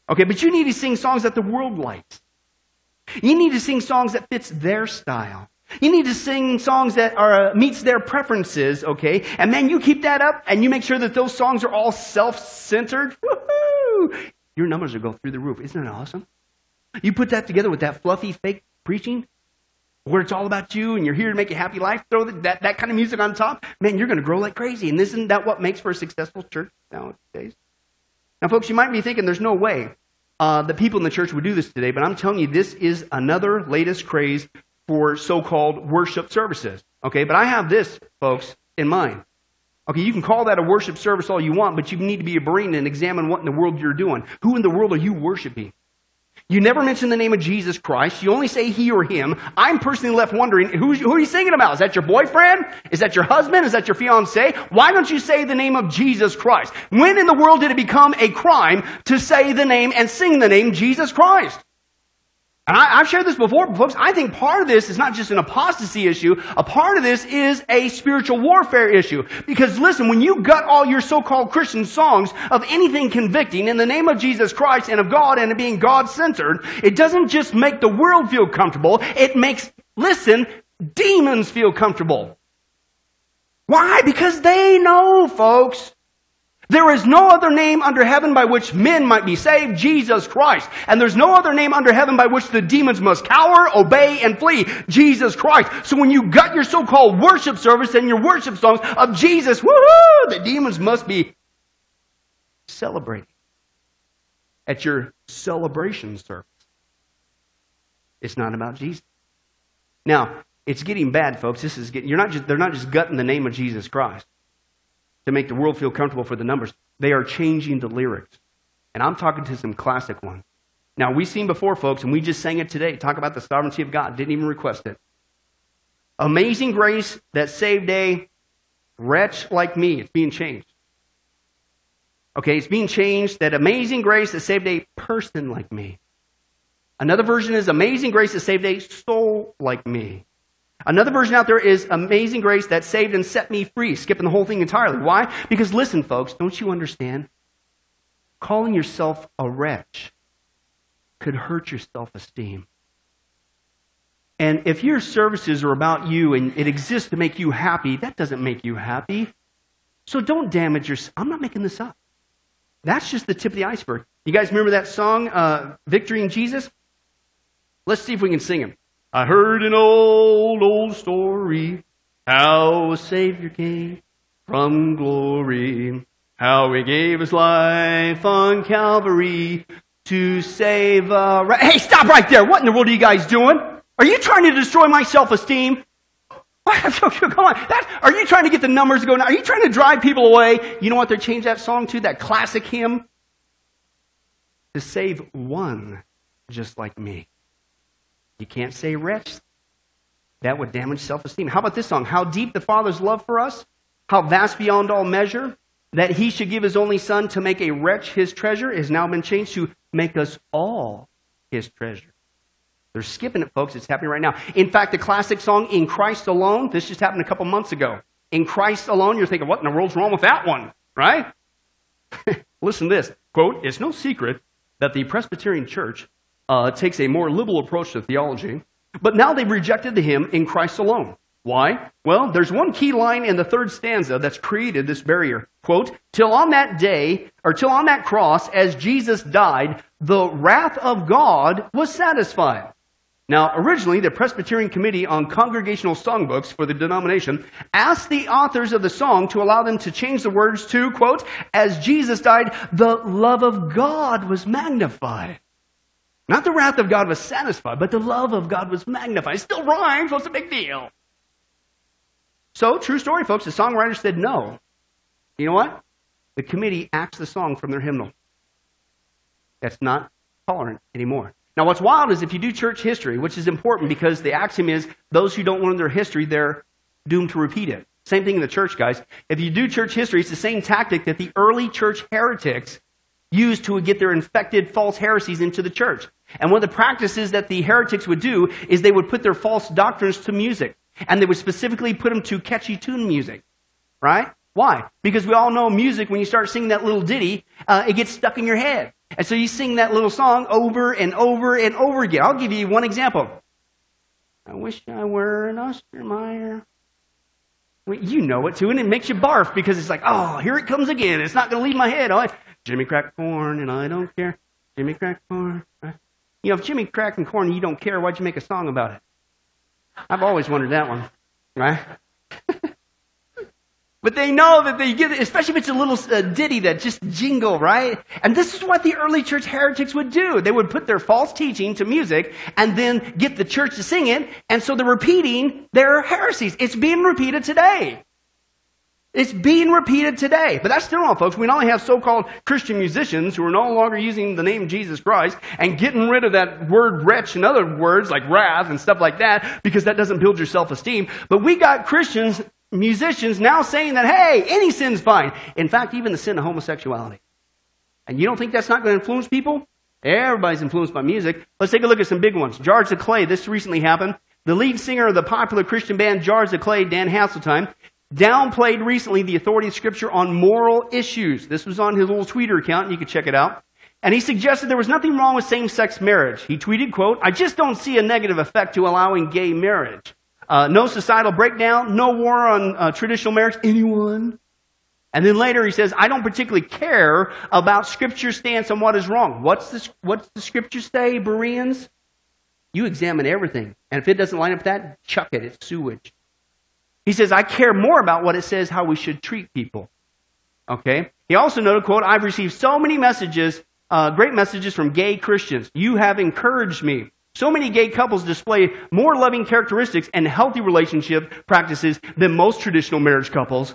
Okay, but you need to sing songs that the world likes. You need to sing songs that fits their style. You need to sing songs that are uh, meets their preferences, okay? And then you keep that up and you make sure that those songs are all self-centered. Woohoo! Your numbers will go through the roof. Isn't that awesome? You put that together with that fluffy fake preaching, where it's all about you and you're here to make a happy life, throw that, that kind of music on top, man, you're going to grow like crazy. And isn't that what makes for a successful church nowadays? Now, folks, you might be thinking there's no way uh, the people in the church would do this today, but I'm telling you, this is another latest craze for so called worship services. Okay, but I have this, folks, in mind. Okay, you can call that a worship service all you want, but you need to be a Berean and examine what in the world you're doing. Who in the world are you worshiping? You never mention the name of Jesus Christ. You only say he or him. I'm personally left wondering, who, who are you singing about? Is that your boyfriend? Is that your husband? Is that your fiance? Why don't you say the name of Jesus Christ? When in the world did it become a crime to say the name and sing the name Jesus Christ? And I, have shared this before, folks. I think part of this is not just an apostasy issue. A part of this is a spiritual warfare issue. Because listen, when you gut all your so-called Christian songs of anything convicting in the name of Jesus Christ and of God and of being God-centered, it doesn't just make the world feel comfortable. It makes, listen, demons feel comfortable. Why? Because they know, folks. There is no other name under heaven by which men might be saved, Jesus Christ. And there's no other name under heaven by which the demons must cower, obey, and flee, Jesus Christ. So when you got your so-called worship service and your worship songs of Jesus, woohoo, the demons must be celebrating at your celebration service. It's not about Jesus. Now, it's getting bad, folks. This is getting, you're not just, they're not just gutting the name of Jesus Christ to make the world feel comfortable for the numbers. They are changing the lyrics. And I'm talking to some classic ones. Now, we've seen before, folks, and we just sang it today. Talk about the sovereignty of God. Didn't even request it. Amazing grace that saved a wretch like me. It's being changed. Okay, it's being changed. That amazing grace that saved a person like me. Another version is amazing grace that saved a soul like me. Another version out there is Amazing Grace that saved and set me free, skipping the whole thing entirely. Why? Because listen, folks, don't you understand? Calling yourself a wretch could hurt your self esteem. And if your services are about you and it exists to make you happy, that doesn't make you happy. So don't damage your. I'm not making this up. That's just the tip of the iceberg. You guys remember that song, uh, Victory in Jesus? Let's see if we can sing it. I heard an old, old story how a Savior came from glory, how he gave his life on Calvary to save a. Ra- hey, stop right there! What in the world are you guys doing? Are you trying to destroy my self-esteem? Come on. That, are you trying to get the numbers going? Are you trying to drive people away? You know what they changed that song to? That classic hymn? To save one just like me. You can't say wretch. That would damage self esteem. How about this song? How deep the Father's love for us, how vast beyond all measure, that he should give his only Son to make a wretch his treasure, has now been changed to make us all his treasure. They're skipping it, folks. It's happening right now. In fact, the classic song, In Christ Alone, this just happened a couple months ago. In Christ Alone, you're thinking, what in the world's wrong with that one? Right? Listen to this. Quote, It's no secret that the Presbyterian Church uh, takes a more liberal approach to theology, but now they've rejected the hymn in Christ alone. Why? Well, there's one key line in the third stanza that's created this barrier. Quote, till on that day, or till on that cross, as Jesus died, the wrath of God was satisfied. Now, originally, the Presbyterian Committee on Congregational Songbooks for the denomination asked the authors of the song to allow them to change the words to, quote, as Jesus died, the love of God was magnified. Not the wrath of God was satisfied, but the love of God was magnified. It still rhymes. What's the big deal? So, true story, folks. The songwriter said no. You know what? The committee axed the song from their hymnal. That's not tolerant anymore. Now, what's wild is if you do church history, which is important because the axiom is those who don't learn their history, they're doomed to repeat it. Same thing in the church, guys. If you do church history, it's the same tactic that the early church heretics used to get their infected false heresies into the church. And one of the practices that the heretics would do is they would put their false doctrines to music. And they would specifically put them to catchy tune music. Right? Why? Because we all know music, when you start singing that little ditty, uh, it gets stuck in your head. And so you sing that little song over and over and over again. I'll give you one example. I wish I were an Oscar Mayer. Well, you know it too, and it makes you barf because it's like, oh, here it comes again. It's not going to leave my head. Oh, Jimmy crack corn, and I don't care. Jimmy crack corn. You know, if Jimmy cracked corn you don't care, why'd you make a song about it? I've always wondered that one, right? but they know that they get it, especially if it's a little uh, ditty that just jingle, right? And this is what the early church heretics would do. They would put their false teaching to music and then get the church to sing it, and so they're repeating their heresies. It's being repeated today. It's being repeated today. But that's still not, folks. We not only have so-called Christian musicians who are no longer using the name Jesus Christ and getting rid of that word wretch and other words like wrath and stuff like that because that doesn't build your self-esteem. But we got Christians, musicians now saying that, hey, any sin's fine. In fact, even the sin of homosexuality. And you don't think that's not going to influence people? Everybody's influenced by music. Let's take a look at some big ones. Jars of Clay. This recently happened. The lead singer of the popular Christian band Jars of Clay, Dan Haseltine, downplayed recently the authority of Scripture on moral issues. This was on his little Twitter account. and You can check it out. And he suggested there was nothing wrong with same-sex marriage. He tweeted, quote, I just don't see a negative effect to allowing gay marriage. Uh, no societal breakdown, no war on uh, traditional marriage. Anyone? And then later he says, I don't particularly care about Scripture's stance on what is wrong. What's the, what's the Scripture say, Bereans? You examine everything. And if it doesn't line up with that, chuck it. It's sewage. He says, I care more about what it says how we should treat people. Okay? He also noted, quote, I've received so many messages uh, great messages from gay Christians. You have encouraged me. So many gay couples display more loving characteristics and healthy relationship practices than most traditional marriage couples.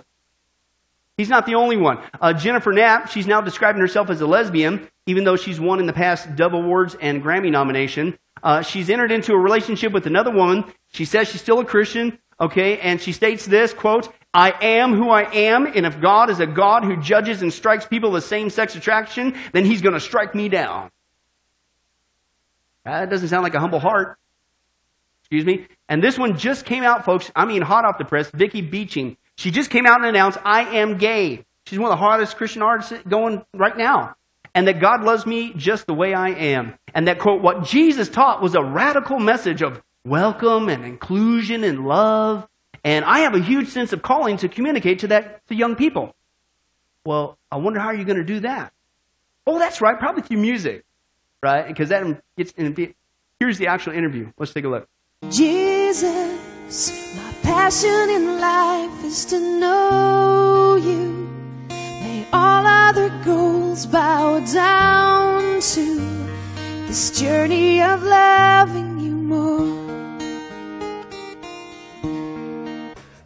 He's not the only one. Uh, Jennifer Knapp, she's now describing herself as a lesbian, even though she's won in the past Dove Awards and Grammy nomination. Uh, she's entered into a relationship with another woman. She says she's still a Christian, okay, and she states this, quote, I am who I am, and if God is a God who judges and strikes people with same sex attraction, then he's going to strike me down. Uh, that doesn't sound like a humble heart. Excuse me. And this one just came out, folks. I mean, hot off the press. Vicky Beeching. She just came out and announced, I am gay. She's one of the hottest Christian artists going right now. And that God loves me just the way I am. And that, quote, what Jesus taught was a radical message of welcome and inclusion and love and I have a huge sense of calling to communicate to that to young people. Well, I wonder how you're going to do that. Oh, that's right, probably through music, right? Because that gets in. Here's the actual interview. Let's take a look. Jesus, my passion in life is to know you. May all other goals bow down to this journey of loving you more.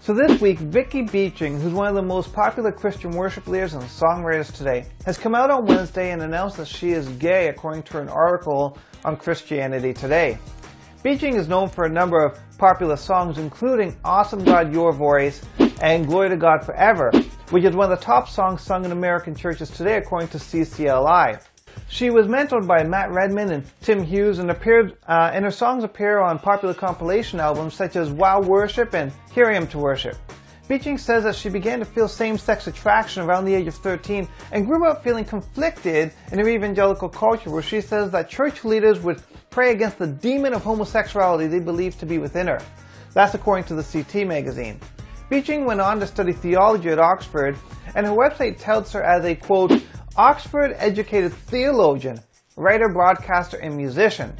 So this week, Vicky Beeching, who's one of the most popular Christian worship leaders and songwriters today, has come out on Wednesday and announced that she is gay according to an article on Christianity Today. Beeching is known for a number of popular songs including Awesome God Your Voice and Glory to God Forever, which is one of the top songs sung in American churches today according to CCLI. She was mentored by Matt Redman and Tim Hughes and appeared, uh, and her songs appear on popular compilation albums such as Wow Worship and Here I Am to Worship. Beeching says that she began to feel same-sex attraction around the age of 13 and grew up feeling conflicted in her evangelical culture where she says that church leaders would pray against the demon of homosexuality they believed to be within her. That's according to the CT magazine. Beeching went on to study theology at Oxford and her website touts her as a quote, Oxford educated theologian, writer, broadcaster, and musician.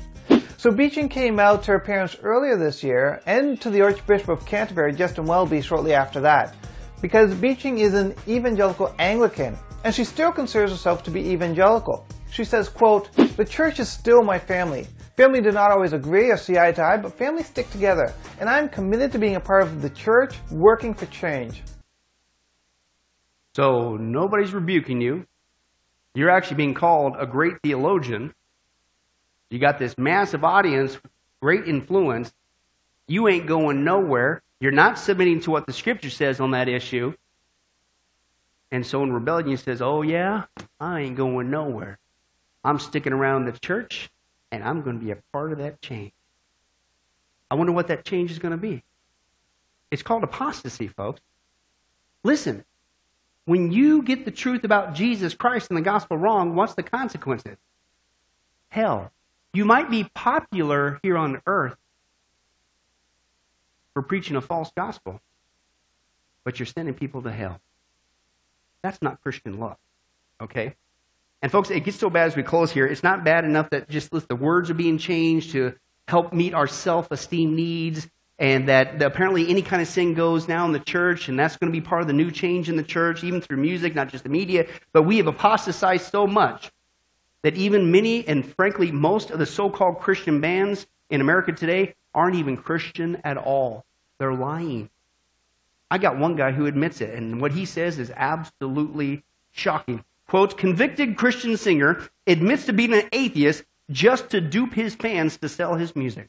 So Beeching came out to her parents earlier this year and to the Archbishop of Canterbury, Justin Welby, shortly after that. Because Beeching is an evangelical Anglican, and she still considers herself to be evangelical. She says, quote, The church is still my family. Family do not always agree or see eye to eye, but families stick together, and I'm committed to being a part of the church, working for change. So nobody's rebuking you. You're actually being called a great theologian. You got this massive audience, great influence. You ain't going nowhere. You're not submitting to what the scripture says on that issue. And so in rebellion, you says, Oh, yeah, I ain't going nowhere. I'm sticking around the church, and I'm going to be a part of that change. I wonder what that change is going to be. It's called apostasy, folks. Listen, when you get the truth about Jesus Christ and the gospel wrong, what's the consequences? Hell. You might be popular here on earth for preaching a false gospel, but you're sending people to hell. That's not Christian love. Okay? And folks, it gets so bad as we close here. It's not bad enough that just the words are being changed to help meet our self esteem needs and that apparently any kind of sin goes now in the church, and that's going to be part of the new change in the church, even through music, not just the media. But we have apostatized so much that even many, and frankly, most of the so called Christian bands in America today aren't even Christian at all. They're lying. I got one guy who admits it, and what he says is absolutely shocking. Quote, convicted Christian singer admits to being an atheist just to dupe his fans to sell his music.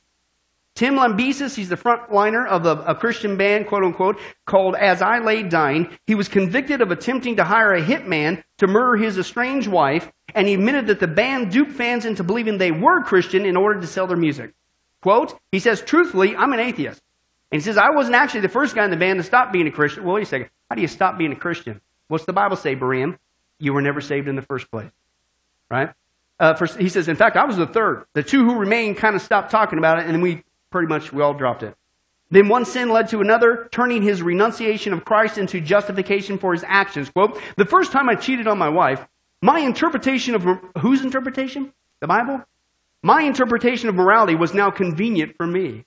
Tim Lambesis, he's the frontliner of a, a, Christian band, quote unquote, called As I Lay Dying. He was convicted of attempting to hire a hitman to murder his estranged wife, and he admitted that the band duped fans into believing they were Christian in order to sell their music. Quote, he says, truthfully, I'm an atheist. And he says, I wasn't actually the first guy in the band to stop being a Christian. Well, wait a second. How do you stop being a Christian? What's the Bible say, Berean? You were never saved in the first place. Right? Uh, for, he says, in fact, I was the third. The two who remained kind of stopped talking about it, and we pretty much we all dropped it. Then one sin led to another, turning his renunciation of Christ into justification for his actions. Quote, the first time I cheated on my wife, my interpretation of, whose interpretation? The Bible? My interpretation of morality was now convenient for me.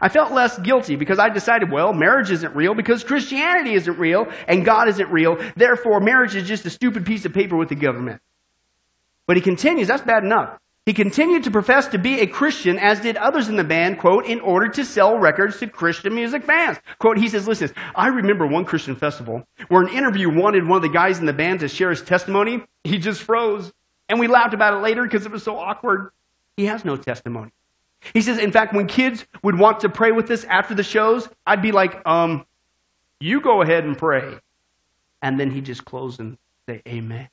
I felt less guilty because I decided, well, marriage isn't real because Christianity isn't real and God isn't real. Therefore, marriage is just a stupid piece of paper with the government. But he continues, that's bad enough. He continued to profess to be a Christian, as did others in the band, quote, in order to sell records to Christian music fans. Quote, he says, listen, I remember one Christian festival where an interview wanted one of the guys in the band to share his testimony. He just froze. And we laughed about it later because it was so awkward. He has no testimony. He says, in fact, when kids would want to pray with us after the shows, I'd be like, um, you go ahead and pray. And then he'd just close and say, Amen.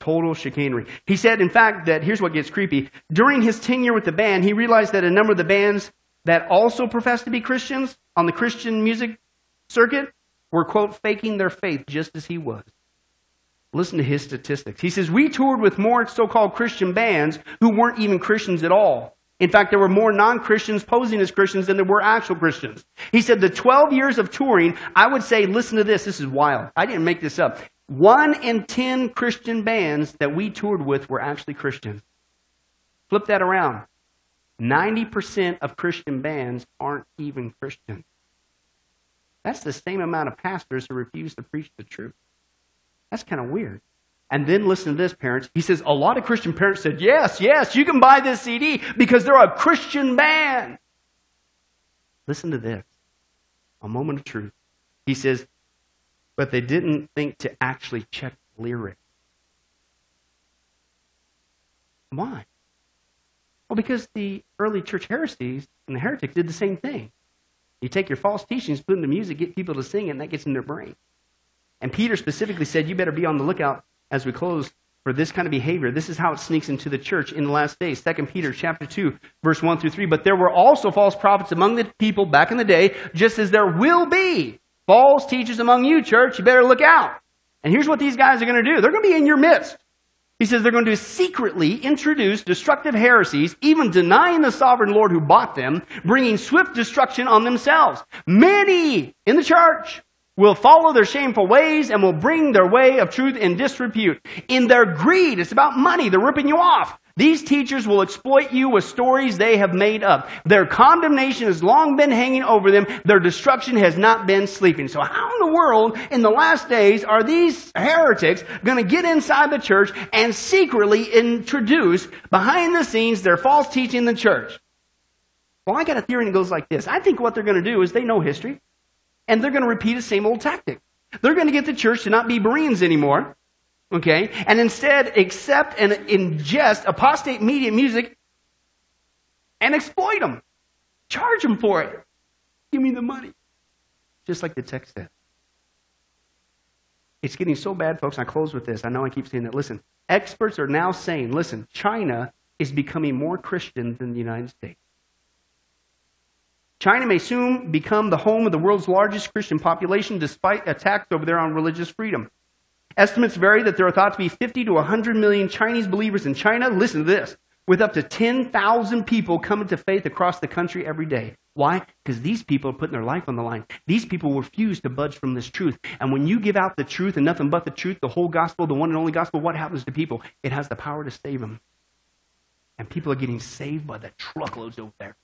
Total chicanery. He said, in fact, that here's what gets creepy. During his tenure with the band, he realized that a number of the bands that also professed to be Christians on the Christian music circuit were, quote, faking their faith just as he was. Listen to his statistics. He says, We toured with more so called Christian bands who weren't even Christians at all. In fact, there were more non Christians posing as Christians than there were actual Christians. He said, The 12 years of touring, I would say, listen to this, this is wild. I didn't make this up. One in 10 Christian bands that we toured with were actually Christian. Flip that around. 90% of Christian bands aren't even Christian. That's the same amount of pastors who refuse to preach the truth. That's kind of weird. And then listen to this, parents. He says, a lot of Christian parents said, yes, yes, you can buy this CD because they're a Christian band. Listen to this. A moment of truth. He says, but they didn't think to actually check the lyrics. Why? Well, because the early church heresies and the heretics did the same thing. You take your false teachings, put them to music, get people to sing it, and that gets in their brain. And Peter specifically said, You better be on the lookout as we close for this kind of behavior. This is how it sneaks into the church in the last days. 2 Peter chapter 2, verse 1 through 3. But there were also false prophets among the people back in the day, just as there will be false teachers among you, church. You better look out. And here's what these guys are going to do. They're going to be in your midst. He says they're going to secretly introduce destructive heresies, even denying the sovereign Lord who bought them, bringing swift destruction on themselves. Many in the church will follow their shameful ways and will bring their way of truth in disrepute. In their greed, it's about money. They're ripping you off. These teachers will exploit you with stories they have made up. Their condemnation has long been hanging over them. Their destruction has not been sleeping. So how in the world in the last days are these heretics going to get inside the church and secretly introduce behind the scenes their false teaching in the church? Well, I got a theory that goes like this. I think what they're going to do is they know history and they're going to repeat the same old tactic. They're going to get the church to not be Bereans anymore, okay, and instead accept and ingest apostate media music and exploit them. Charge them for it. Give me the money. Just like the text said. It's getting so bad, folks. I close with this. I know I keep saying that. Listen, experts are now saying, listen, China is becoming more Christian than the United States. China may soon become the home of the world's largest Christian population despite attacks over there on religious freedom. Estimates vary that there are thought to be 50 to 100 million Chinese believers in China. Listen to this. With up to 10,000 people coming to faith across the country every day. Why? Because these people are putting their life on the line. These people refuse to budge from this truth. And when you give out the truth and nothing but the truth, the whole gospel, the one and only gospel, what happens to people? It has the power to save them. And people are getting saved by the truckloads over there.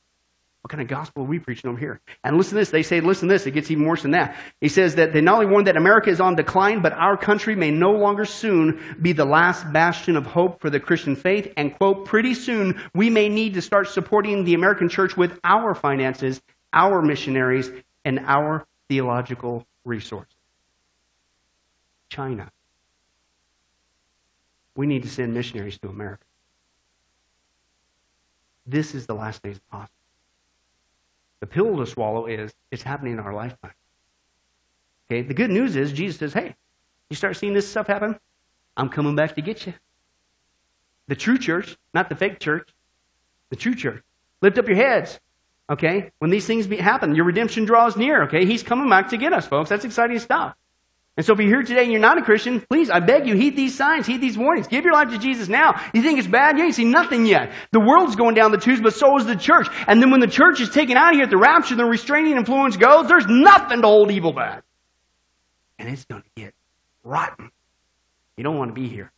What kind of gospel are we preaching over here? And listen to this. They say, listen to this. It gets even worse than that. He says that they not only warn that America is on decline, but our country may no longer soon be the last bastion of hope for the Christian faith. And quote, pretty soon we may need to start supporting the American church with our finances, our missionaries, and our theological resources. China. We need to send missionaries to America. This is the last days of. The pill to swallow is it's happening in our lifetime. Okay, the good news is Jesus says, hey, you start seeing this stuff happen, I'm coming back to get you. The true church, not the fake church, the true church. Lift up your heads. Okay? When these things be, happen, your redemption draws near. Okay? He's coming back to get us, folks. That's exciting stuff. And so if you're here today and you're not a Christian, please, I beg you, heed these signs, heed these warnings. Give your life to Jesus now. You think it's bad? You ain't seen nothing yet. The world's going down the tubes, but so is the church. And then when the church is taken out of here at the rapture, the restraining influence goes, there's nothing to hold evil back. And it's going to get rotten. You don't want to be here.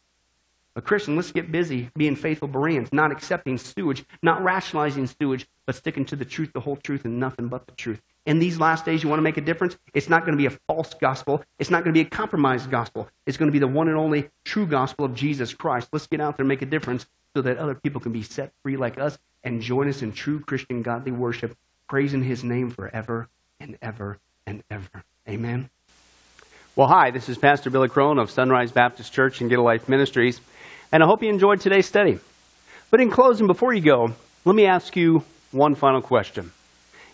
A Christian, let's get busy being faithful Bereans, not accepting sewage, not rationalizing sewage, but sticking to the truth, the whole truth, and nothing but the truth. In these last days, you want to make a difference? It's not going to be a false gospel. It's not going to be a compromised gospel. It's going to be the one and only true gospel of Jesus Christ. Let's get out there and make a difference so that other people can be set free like us and join us in true Christian godly worship, praising his name forever and ever and ever. Amen. Well, hi, this is Pastor Billy Crone of Sunrise Baptist Church and Get a Life Ministries, and I hope you enjoyed today's study. But in closing, before you go, let me ask you one final question.